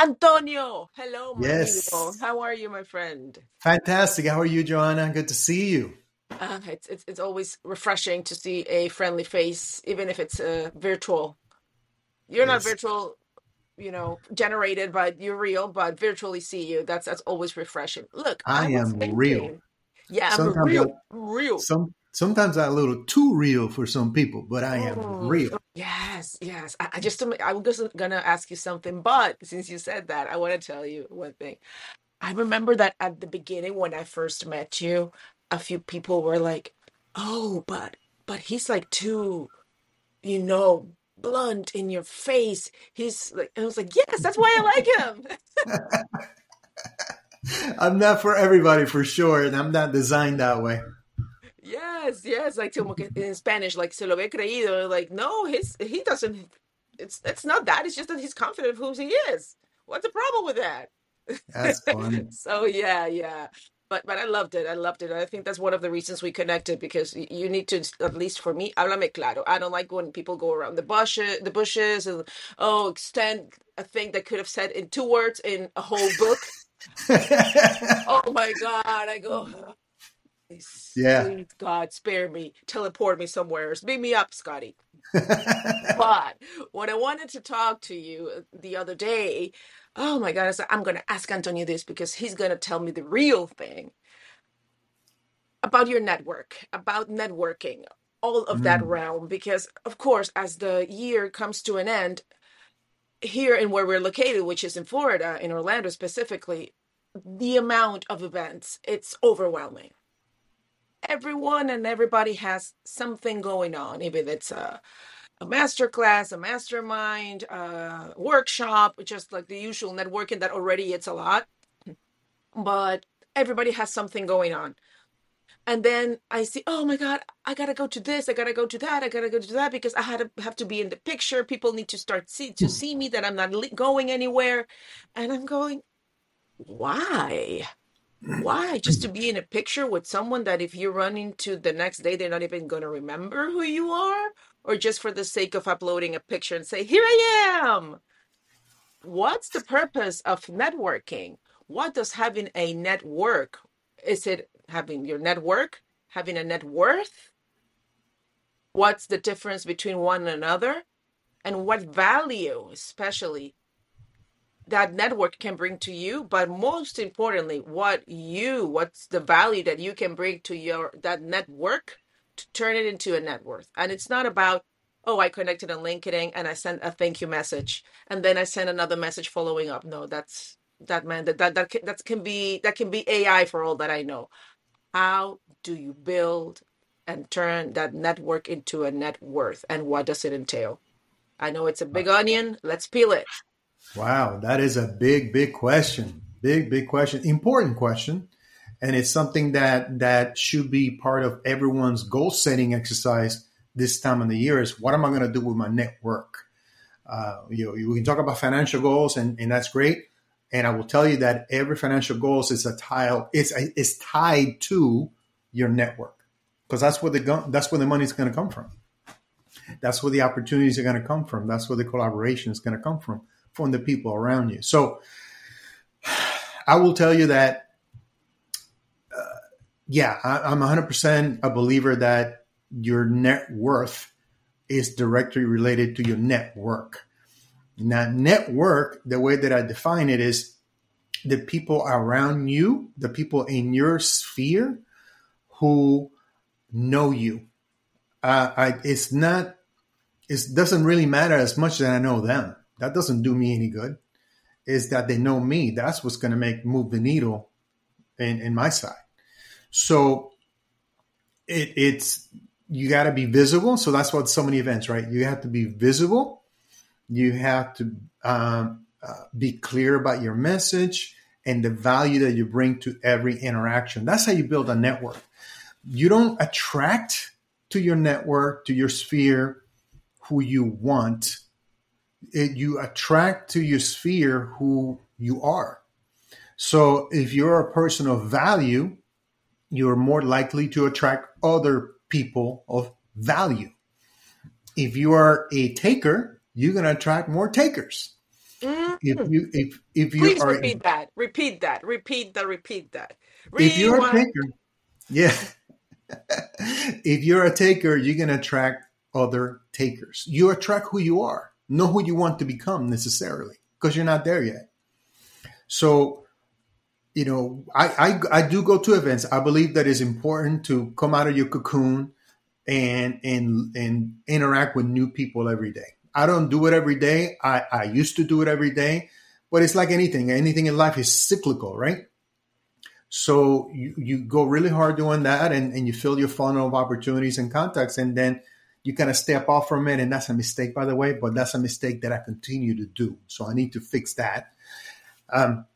Antonio, hello, my amigo. Yes. How are you, my friend? Fantastic. How are you, Joanna? Good to see you. Uh, it's it's it's always refreshing to see a friendly face, even if it's uh, virtual. You're not Yes. virtual, you know, generated, but you're real. But virtually see you. That's that's always refreshing. Look, I I was am real. thinking, yeah, I'm Sometimes I, real, real. some sometimes I'm a little too real for some people, but I am Mm, real. yes, yes. I, I just I was gonna ask you something, but since you said that, I want to tell you one thing. I remember that at the beginning when I first met you, a few people were like, "Oh, but but he's like too, you know, blunt in your face." He's like, and I was like, "Yes, that's why I like him." I'm not for everybody for sure, and I'm not designed that way. Yes, yes, like in Spanish, like se lo ve creído. Like, no, his he doesn't. It's it's not that. It's just that he's confident of who he is. What's the problem with that? That's funny. So yeah, yeah. But but I loved it. I loved it. I think that's one of the reasons we connected because y- you need to at least for me, háblame claro. I don't like when people go around the bushes, the bushes, and oh, extend a thing that could have said in two words in a whole book. Oh my God! I go, please, yeah. please, God, spare me, teleport me somewhere, beam me up, Scotty. But when I wanted to talk to you the other day, oh my God, I said, I'm going to ask Antonio this because he's going to tell me the real thing about your network, about networking, all of that Mm, realm. Because, of course, as the year comes to an end, here in where we're located, which is in Florida, in Orlando specifically, the amount of events, it's overwhelming. Everyone and everybody has something going on, even it's a a master class, a mastermind, a workshop, just like the usual networking that already it's a lot, but everybody has something going on. And then I see, oh my God, I gotta go to this, I gotta go to that, I gotta go to that because I had to have to be in the picture. People need to start see to hmm. see me that I'm not li- going anywhere. And I'm going, why? Why? Just to be in a picture with someone that if you run into the next day, they're not even going to remember who you are? Or just for the sake of uploading a picture and say, here I am. What's the purpose of networking? What does having a network? Is it having your network, having a net worth? What's the difference between one another? And what value, especially that network can bring to you but most importantly what you what's the value that you can bring to your that network to turn it into a net worth. And it's not about oh i connected on linkedin and i sent a thank you message and then i sent another message following up. No that's that man that that that can, that can be that can be ai for all that i know. How do you build and turn that network into a net worth and what does it entail? I know it's a big onion. Let's peel it wow, that is a big, big question. Big, big question. Important question. And it's something that that should be part of everyone's goal setting exercise this time of the year is what am I going to do with my network? Uh, you know, we can talk about financial goals, and, and that's great. And I will tell you that every financial goals is a tile. It's it's tied to your network because that's where the that's where the money is going to come from. That's where the opportunities are going to come from. That's where the collaboration is going to come from from the people around you. So I will tell you that, yeah, I, I'm 100% a believer that your net worth is directly related to your network. Now, network, the way that I define it is the people around you, the people in your sphere who know you. Uh, I, it's not, it doesn't really matter as much that I know them. That doesn't do me any good. Is that they know me. That's what's going to make move the needle in, in my side. So it, it's, you got to be visible. So that's what so many events, right? You have to be visible. You have to um, uh, be clear about your message and the value that you bring to every interaction. That's how you build a network. You don't attract to your network, to your sphere, who you want. It, you attract to your sphere who you are. So if you're a person of value, you're more likely to attract other people of value. If you are a taker, you're going to attract more takers. Mm. If you if if you Please are repeat that. Repeat that. Repeat that. Repeat that. if you're a taker, yeah. if you're a taker, you're gonna attract other takers. You attract who you are, not who you want to become necessarily, because you're not there yet. So, you know, I, I I do go to events. I believe that it's important to come out of your cocoon and and and interact with new people every day. I don't do it every day. I, I used to do it every day, but it's like anything. Anything in life is cyclical, right? So you, you go really hard doing that and, and you fill your funnel of opportunities and contacts and then you kind of step off from it. And that's a mistake, by the way, but that's a mistake that I continue to do. So I need to fix that. Um,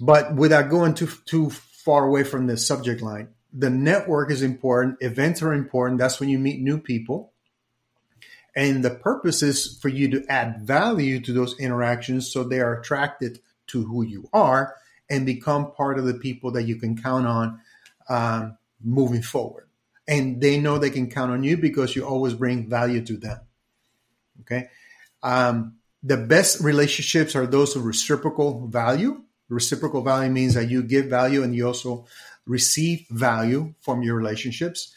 but without going too, too far away from the subject line, the network is important. Events are important. That's when you meet new people. And the purpose is for you to add value to those interactions so they are attracted to who you are and become part of the people that you can count on um, moving forward. And they know they can count on you because you always bring value to them. Okay. Um, the best relationships are those of reciprocal value. Reciprocal value means that you give value and you also receive value from your relationships.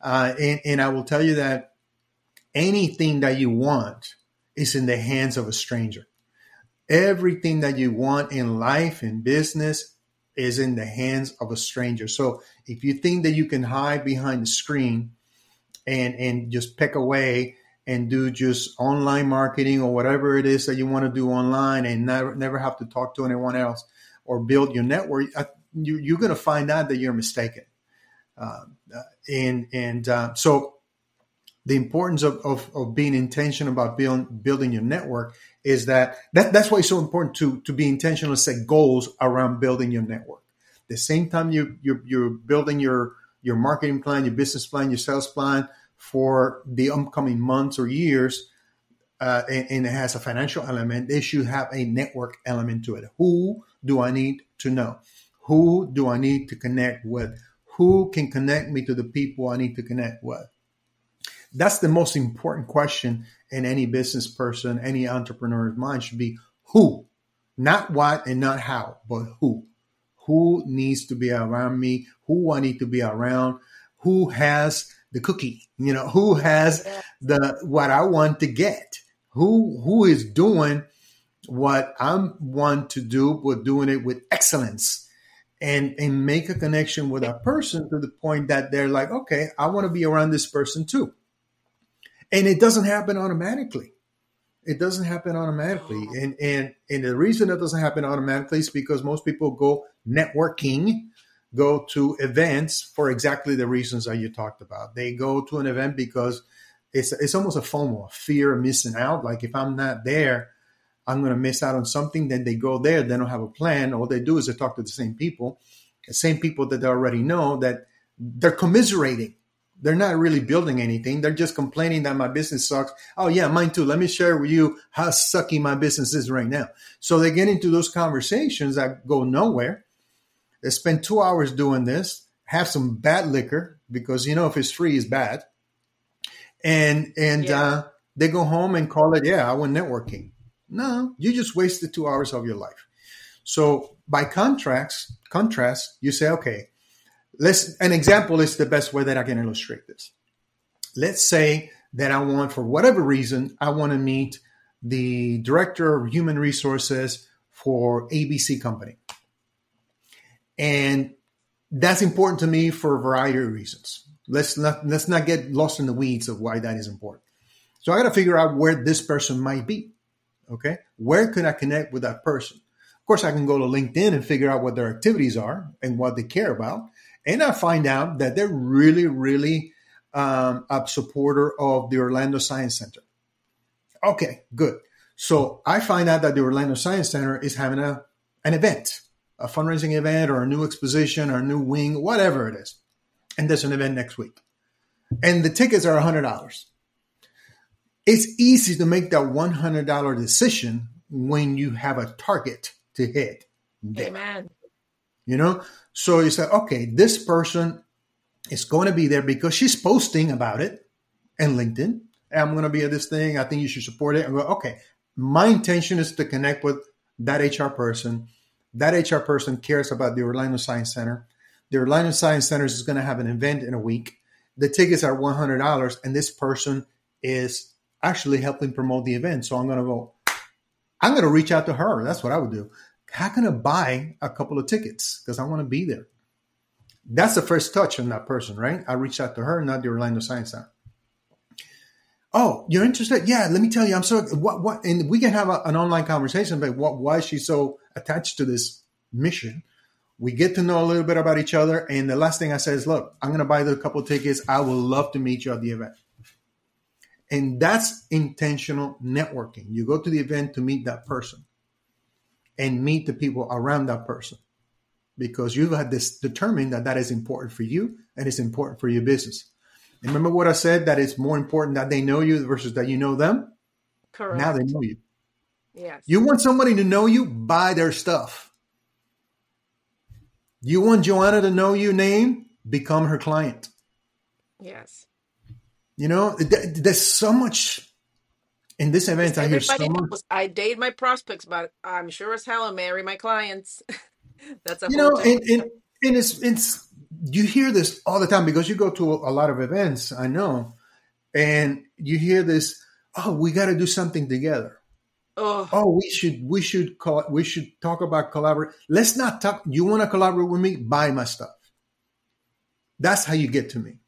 Uh, and, and I will tell you that anything that you want is in the hands of a stranger. Everything that you want in life, in business, is in the hands of a stranger. So if you think that you can hide behind the screen and and just pick away and do just online marketing or whatever it is that you want to do online and never never have to talk to anyone else or build your network, you, you're going to find out that you're mistaken. Uh, and and uh, so the importance of, of, of being intentional about building building your network is that, that that's why it's so important to to be intentional and set goals around building your network. The same time you you're, you're building your your marketing plan, your business plan, your sales plan for the upcoming months or years, uh, and, and, it has a financial element, they should have a network element to it. Who do I need to know? Who do I need to connect with? Who can connect me to the people I need to connect with? That's the most important question in any business person, any entrepreneur's mind should be who, not what and not how, but who. Who needs to be around me? Who I need to be around? Who has the cookie? You know, who has the what I want to get? Who who is doing what I want to do, but doing it with excellence? and and make a connection with a person to the point that they're like, okay, I want to be around this person too. And it doesn't happen automatically. It doesn't happen automatically. And and and the reason it doesn't happen automatically is because most people go networking, go to events for exactly the reasons that you talked about. They go to an event because it's it's almost a FOMO, a fear of missing out. Like if I'm not there, I'm going to miss out on something. Then they go there, they don't have a plan. All they do is they talk to the same people, the same people that they already know that they're commiserating. They're not really building anything. They're just complaining that my business sucks. Oh yeah, mine too. Let me share with you how sucky my business is right now. So they get into those conversations that go nowhere. They spend two hours doing this, have some bad liquor because you know if it's free, it's bad. And and Yeah. uh, they go home and call it, yeah, I went networking. No, you just wasted two hours of your life. So by contrast, contrast, you say, okay, let's an example is the best way that I can illustrate this. Let's say that I want, for whatever reason, I want to meet the director of human resources for ABC company. And that's important to me for a variety of reasons. Let's not let's not get lost in the weeds of why that is important. So I got to figure out where this person might be. Okay, where can I connect with that person? Of course, I can go to LinkedIn and figure out what their activities are and what they care about, and I find out that they're really, really um, a supporter of the Orlando Science Center. Okay, good. So I find out that the Orlando Science Center is having a an event, a fundraising event, or a new exposition, or a new wing, whatever it is, and there's an event next week, and the tickets are hundred dollars it's easy to make that $100 decision when you have a target to hit there, Amen. You know so you say okay this person is going to be there because she's posting about it in linkedin i'm going to be at this thing i think you should support it and go okay my intention is to connect with that HR person. That HR person cares about the Orlando Science Center. The Orlando Science Center is going to have an event in a week. The tickets are $100, and this person is actually helping promote the event. So I'm going to go, I'm going to reach out to her. That's what I would do. How can I buy a couple of tickets? Because I want to be there. That's the first touch on that person, right? I reached out to her, not the Orlando Science Center. Oh, you're interested? Yeah, let me tell you, I'm so what what, and we can have a, an online conversation about what why is she so attached to this mission. We get to know a little bit about each other, and the last thing I say is, "Look, I'm going to buy the couple tickets. I would love to meet you at the event." And that's intentional networking. You go to the event to meet that person and meet the people around that person because you've had this determined that that is important for you and it's important for your business. And remember what I said that it's more important that they know you versus that you know them? Correct. Now they know you. Yes. You want somebody to know you, buy their stuff. You want Joanna to know your name, become her client. Yes. You know, th- there's so much in this event. I hear so much. knows I date my prospects, but I'm sure as hell I marry my clients. That's a You whole know, and, different and, and it's, it's, you hear this all the time because you go to a lot of events, I know, and you hear this, oh, we got to do something together. Oh, oh we should we should call we should talk about collaborate let's not talk you want to collaborate with me buy my stuff that's how you get to me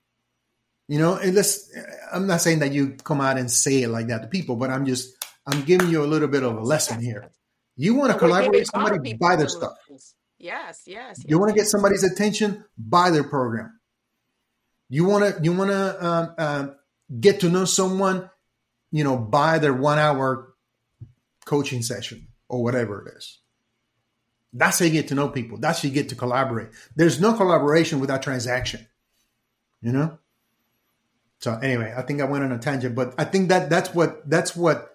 you know and let's i'm not saying that you come out and say it like that to people but i'm just i'm giving you a little bit of a lesson here. You want to collaborate with somebody buy their stuff. Yes, yes. you yes, want to get somebody's attention buy their program. You want to you want to um, uh, get to know someone you know buy their one hour coaching session or whatever it is. That's how you get to know people. That's how you get to collaborate. There's no collaboration without transaction. You know so anyway i think i went on a tangent but i think that that's what that's what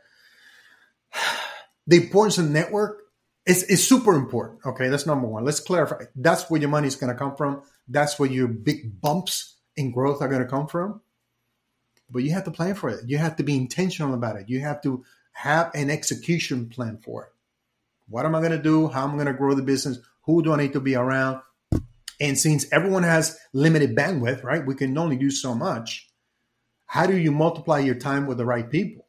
the importance of network is, is super important okay? That's number one. Let's clarify. That's where your money is going to come from. That's where your big bumps in growth are going to come from. But you have to plan for it. You have to be intentional about it. You have to have an execution plan for it. What am i going to do? How am i going to grow the business? Who do i need to be around? And since everyone has limited bandwidth right we can only do so much how do you multiply your time with the right people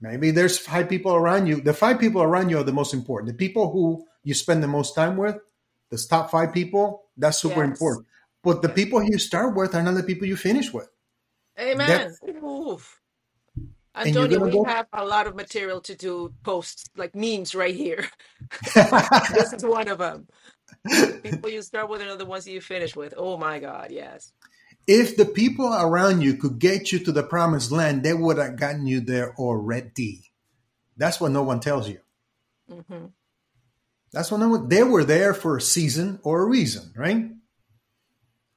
maybe there's five people around you the five people around you are the most important the people who you spend the most time with the top five people that's super Yes. important but the people you start with are not the people you finish with Amen. That's- Oof. And you're Antonio, we go- have a lot of material to do posts, like memes right here. this is one of them. People you start with and the ones you finish with. Oh my God, yes. If the people around you could get you to the promised land, they would have gotten you there already. That's what no one tells you. Mm-hmm. That's what no one, they were there for a season or a reason, right?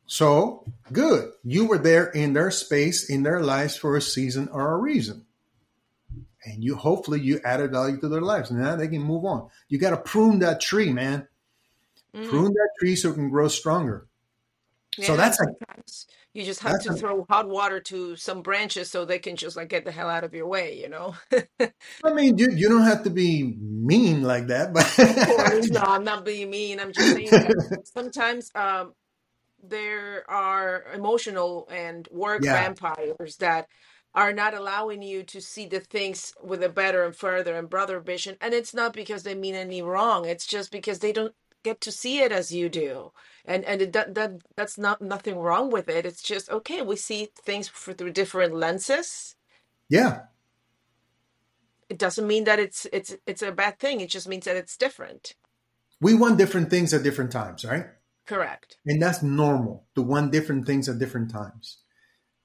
So good. You were there in their space, in their lives for a season or a reason. And you hopefully you added value to their lives. Now they can move on. You got to prune that tree, man. Mm. Prune that tree so it can grow stronger. So Yeah, that's sometimes you just have that's to a- throw hot water to some branches so they can just like get the hell out of your way, you know? I mean, you, you don't have to be mean like that, but no, I'm not being mean. I'm just saying that sometimes um, there are emotional and work Yeah. vampires that are not allowing you to see the things with a better and further and broader vision. And it's not because they mean any wrong. It's just because they don't get to see it as you do. And and it, that that that's not nothing wrong with it. It's just okay. We see things for, through different lenses. yeah, It doesn't mean that it's it's it's a bad thing. It just means that it's different. we want different things at different times, right? Correct. And that's normal to want different things at different times.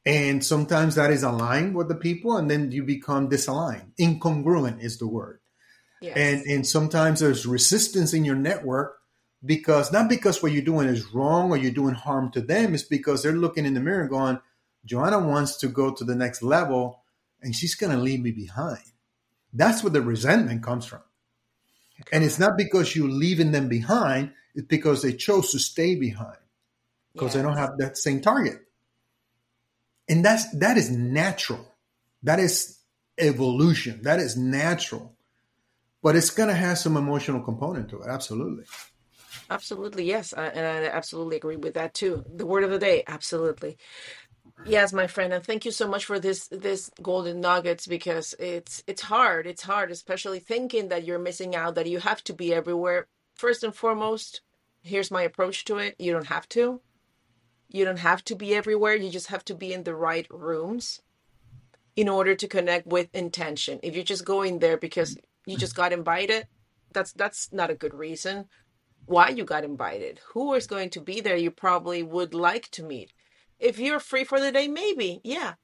And sometimes that is aligned with the people, and then you become disaligned. Incongruent is the word. Yes. And and sometimes there's resistance in your network because not because what you're doing is wrong or you're doing harm to them, it's because they're looking in the mirror going, Joanna wants to go to the next level and she's gonna leave me behind. That's where the resentment comes from. And it's not because you're leaving them behind, it's because they chose to stay behind because they don't have that same target. And that's that is natural. That is evolution. That is natural. but it's going to have some emotional component to it. Absolutely. Absolutely, yes, uh, and I absolutely agree with that too. The word of the day, absolutely. Yes, my friend, and thank you so much for this this golden nuggets because it's it's hard. It's hard, especially thinking that you're missing out, that you have to be everywhere. First and foremost, here's my approach to it. You don't have to. You don't have to be everywhere. You just have to be in the right rooms in order to connect with intention. If you're just going there because you just got invited, that's that's not a good reason why you got invited. Who is going to be there you probably would like to meet. If you're free for the day, maybe, yeah.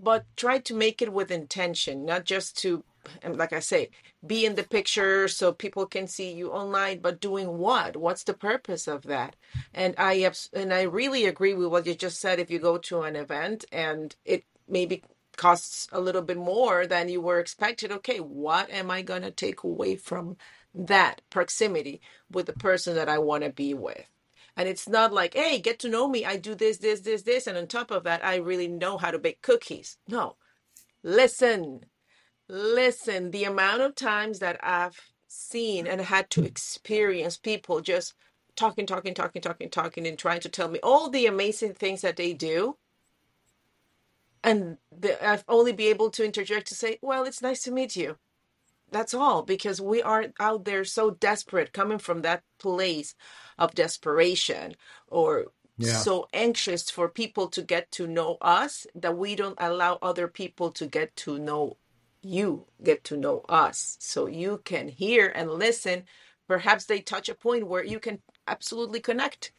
But try to make it with intention, not just to and like I say, be in the picture so people can see you online, but doing what? What's the purpose of that? And I and I really agree with what you just said. If you go to an event and it maybe costs a little bit more than you were expected, okay, what am I gonna take away from that proximity with the person that I want to be with? And it's not like, hey, get to know me. I do this, this, this, this. And on top of that, I really know how to bake cookies. No, listen, listen. The amount of times that I've seen and had to experience people just talking, talking, talking, talking, talking, and trying to tell me all the amazing things that they do. And the, I've only be able to interject to say, well, it's nice to meet you that's all because we are out there so desperate coming from that place of desperation or Yeah. so anxious for people to get to know us that we don't allow other people to get to know you, get to know us. So you can hear and listen. Perhaps they touch a point where you can absolutely connect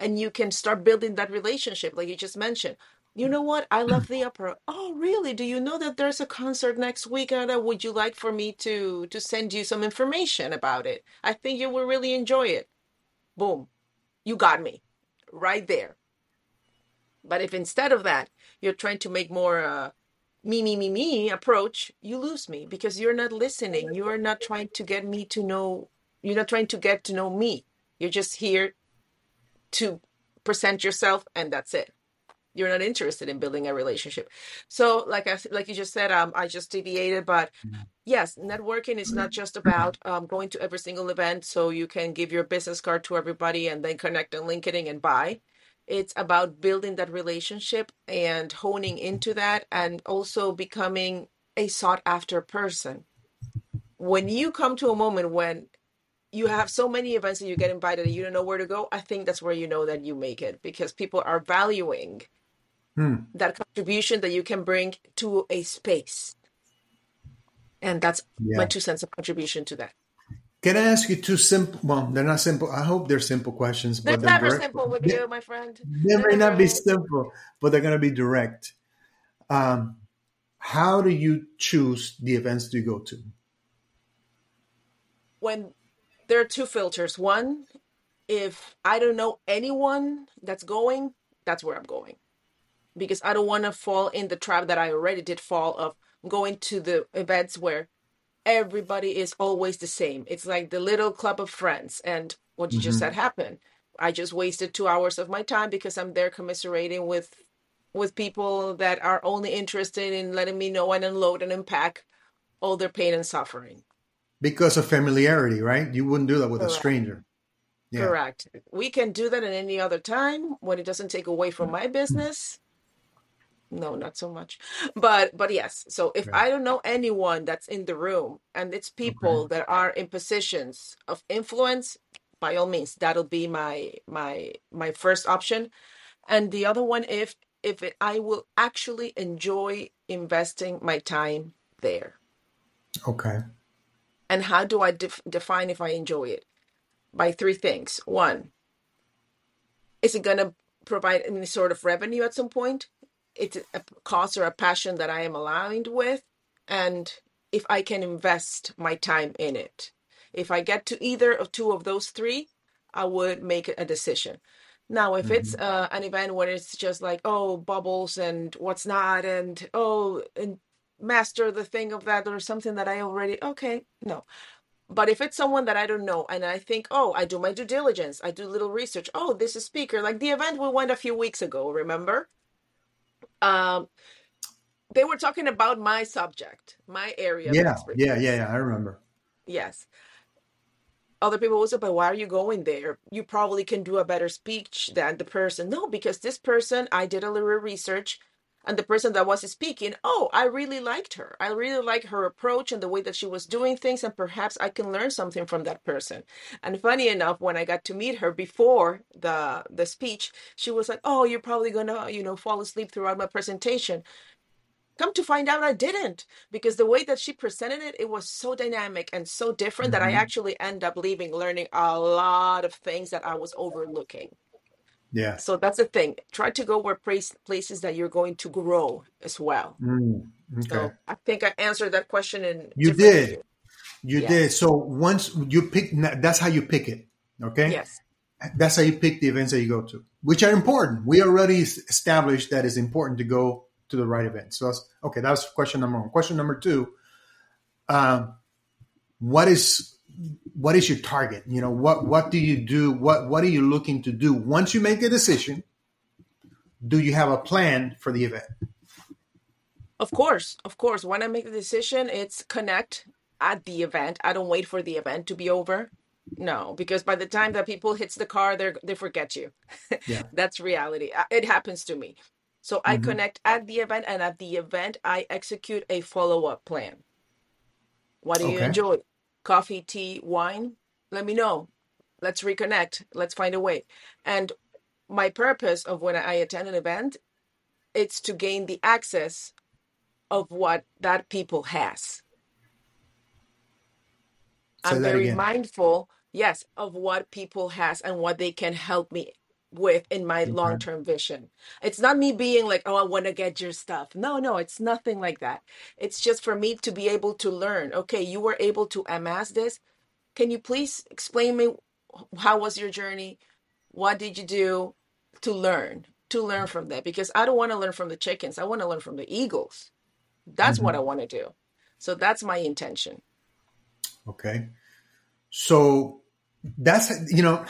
and you can start building that relationship like you just mentioned you know what? I love the opera. Oh really? Do you know that there's a concert next week Anna? would you like for me to to send you some information about it? I think you will really enjoy it. Boom. You got me. Right there. But if instead of that you're trying to make more uh me me me me approach you lose me because you're not listening. You are not trying to get me to know you're not trying to get to know me. You're just here to present yourself and that's it you're not interested in building a relationship. So like i like you just said um i just deviated but yes networking is not just about um, going to every single event so you can give your business card to everybody and then connect on linkedin and buy. It's about building that relationship and honing into that and also becoming a sought after person. When you come to a moment when you have so many events that you get invited and you don't know where to go i think that's where you know that you make it because people are valuing Hmm. that contribution that you can bring to a space. And that's my two cents of contribution to that. Can I ask you two simple? Well, they're not simple. I hope they're simple questions, They're but they're never direct. simple with They, you, my friend. they may not be simple, but they're going to be direct. Um, how do you choose the events do you go to? When there are two filters. One, if I don't know anyone that's going, that's where I'm going. Because I don't want to fall in the trap that I already did fall of going to the events where everybody is always the same. It's like the little club of friends. And what you just hmm said happened. I just wasted two hours of my time because I'm there commiserating with with people that are only interested in letting me know and unload and unpack all their pain and suffering. Because of familiarity, right? You wouldn't do that with a stranger. Yeah. Correct. We can do that at any other time when it doesn't take away from my business. No, not so much. But but yes. So if Right. I don't know anyone that's in the room and it's Okay. people that are in positions of influence, by all means, that'll be my my my first option. And the other one, if if it, I will actually enjoy investing my time there. Okay. And how do I def- define if I enjoy it? By three things. One, is it going to provide any sort of revenue at some point? It's a cause or a passion that I am aligned with. And if I can invest my time in it. If I get to either of two of those three, I would make a decision. Now, if it's hmm uh, an event where it's just like, oh, bubbles and what's not, and oh, and master the thing of that or something that I already, okay, no. But if it's someone that I don't know and I think, oh, I do my due diligence, I do little research. Oh, this is speaker, like the event we went a few weeks ago, remember? Um, they were talking about my subject, my area of Yeah. expertise. Yeah. Yeah. Yeah. I remember. Yes. Other people say, but why are you going there? You probably can do a better speech than the person. No, because this person, I did a little research, and the person that was speaking, oh, I really liked her. I really like her approach and the way that she was doing things, and perhaps I can learn something from that person. And funny enough, when I got to meet her before the the speech, she was like, "Oh, you're probably gonna, you know, fall asleep throughout my presentation." come to find out i didn't because the way that she presented it it was so dynamic and so different that i hmm actually end up leaving learning a lot of things that i was overlooking Yeah. so that's the thing try to go where place, places that you're going to grow as well Mm, okay. so i think i answered that question in You did. ways You yeah did. So once you pick, that's how you pick it. Okay. yes That's how you pick the events that you go to, which are important. We already established that it's important to go to the right event. So that's okay. That was question number one. Question number two. Um, what is what is your target? You know, what what do you do? What what are you looking to do once you make a decision? Do you have a plan for the event? of course of course when i make the decision it's connect at the event i don't wait for the event to be over no because by the time that people hits the car they they forget you Yeah. That's reality. Uh, It happens to me. So I hmm connect at the event, and at the event, I execute a follow up plan. What do you enjoy? Coffee, tea, wine? Let me know. Let's reconnect. Let's find a way. And my purpose of when I attend an event, it's to gain the access of what that people has. Say I'm very again. mindful, yes, of what people has and what they can help me with in my Okay. long-term vision. It's not me being like, "Oh, I want to get your stuff." No, no, it's nothing like that. It's just for me to be able to learn. Okay, you were able to amass this. Can you please explain me how was your journey? What did you do to learn? To learn from that because I don't want to learn from the chickens. I want to learn from the eagles. That's what I hmm want to do. So that's my intention. Okay. So that's you know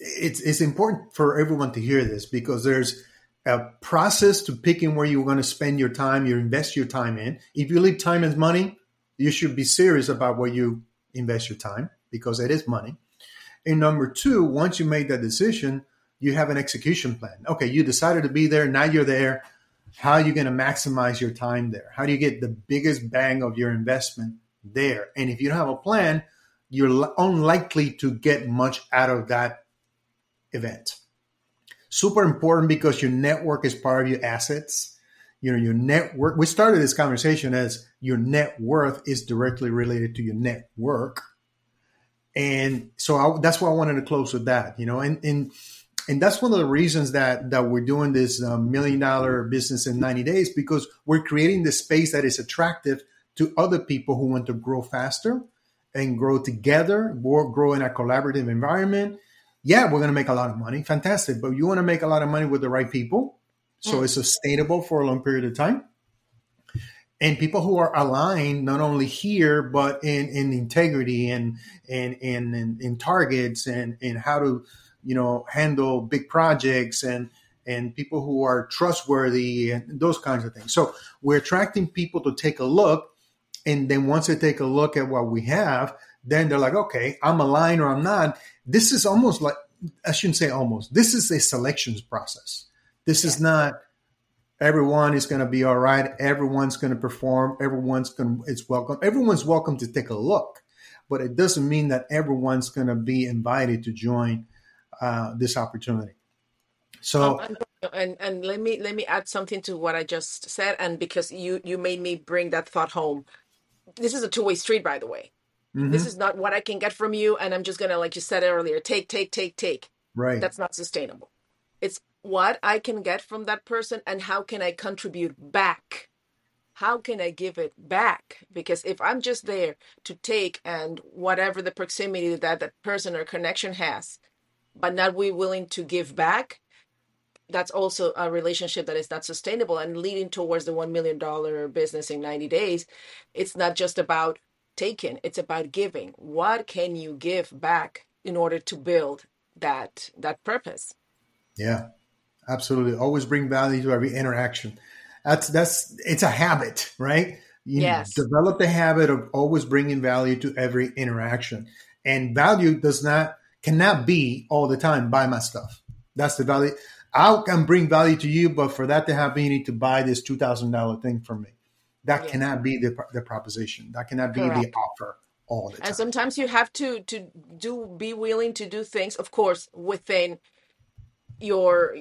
it's it's important for everyone to hear this because there's a process to picking where you're going to spend your time, you invest your time in. If you leave time as money, you should be serious about where you invest your time because it is money. And number two, once you make that decision, you have an execution plan. Okay, you decided to be there, now you're there. How are you going to maximize your time there? How do you get the biggest bang of your investment there? And if you don't have a plan, you're unlikely to get much out of that event. Super important because your network is part of your assets. You know, your network. We started this conversation as your net worth is directly related to your network, and so I, that's why I wanted to close with that. You know, and and and that's one of the reasons that that we're doing this uh, million dollar business in 90 days because we're creating this space that is attractive to other people who want to grow faster and grow together, grow in a collaborative environment. Yeah, we're going to make a lot of money. Fantastic. But you want to make a lot of money with the right people. So Mm. it's sustainable for a long period of time. And people who are aligned not only here, but in, in integrity and, and, and, and in targets and, and how to, you know, handle big projects and, and people who are trustworthy and those kinds of things. So we're attracting people to take a look and then once they take a look at what we have, then they're like, okay, I'm aligned or I'm not. This is almost like, I shouldn't say almost, this is a selections process. This is not everyone is going to be all right. Everyone's going to perform. Everyone's going to, it's welcome. Everyone's welcome to take a look, but it doesn't mean that everyone's going to be invited to join uh, this opportunity. Um, So, and, and and let me let me add something to what I just said, and because you you made me bring that thought home. This is a two way street, by the way. This mhm, is not what I can get from you, and I'm just gonna, like you said earlier, take, take, take, take. right. That's not sustainable. It's what I can get from that person, and how can I contribute back? How can I give it back? Because if I'm just there to take and whatever the proximity that that person or connection has, but not we willing to give back, that's also a relationship that is not sustainable and leading towards the $1 million business in 90 days. It's not just about taking, it's about giving. What can you give back in order to build that that purpose? Yeah, absolutely. Always bring value to every interaction. That's, that's, it's a habit, right? You Yes. develop the habit of always bringing value to every interaction. And value does not cannot be all the time buy my stuff. That's the value. I can bring value to you, but for that to happen, you need to buy this two thousand dollar thing from me. That Yes. cannot be the the proposition. That cannot be the offer all the time. And time. sometimes you have to to do be willing to do things, of course, within your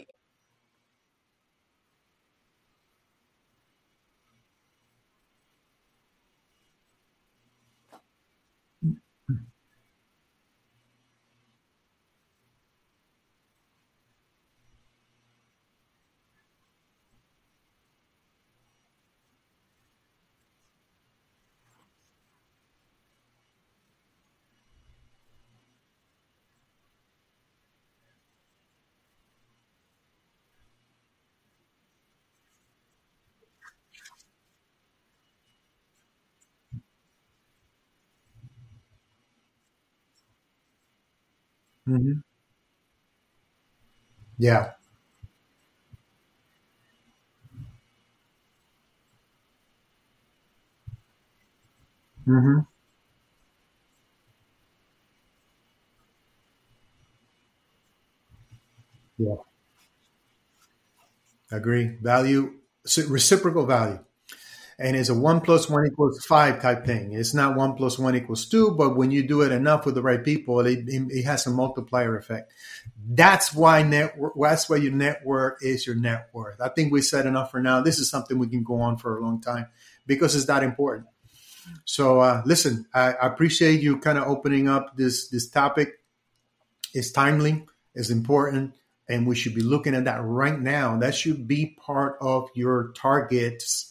Mhm. Yeah. hmm Yeah. Agree. Value, reciprocal value. And it's a one plus one equals five type thing. It's not one plus one equals two, but when you do it enough with the right people, it, it has a multiplier effect. That's why network. That's why your network is your net worth. I think we said enough for now. This is something we can go on for a long time because it's that important. So uh, listen, I, I appreciate you kind of opening up this this topic. It's timely. It's important. And we should be looking at that right now. That should be part of your targets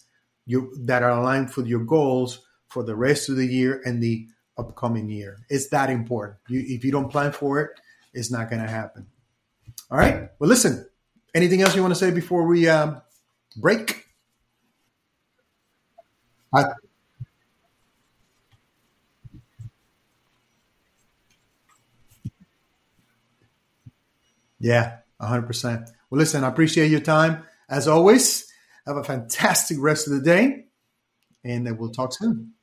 you, that are aligned with your goals for the rest of the year and the upcoming year. It's that important. You, if you don't plan for it, it's not going to happen. All right. Well, listen. Anything else you want to say before we um, break? I, yeah, 100%. Well, listen, I appreciate your time. As always, have a fantastic rest of the day, and we'll talk soon.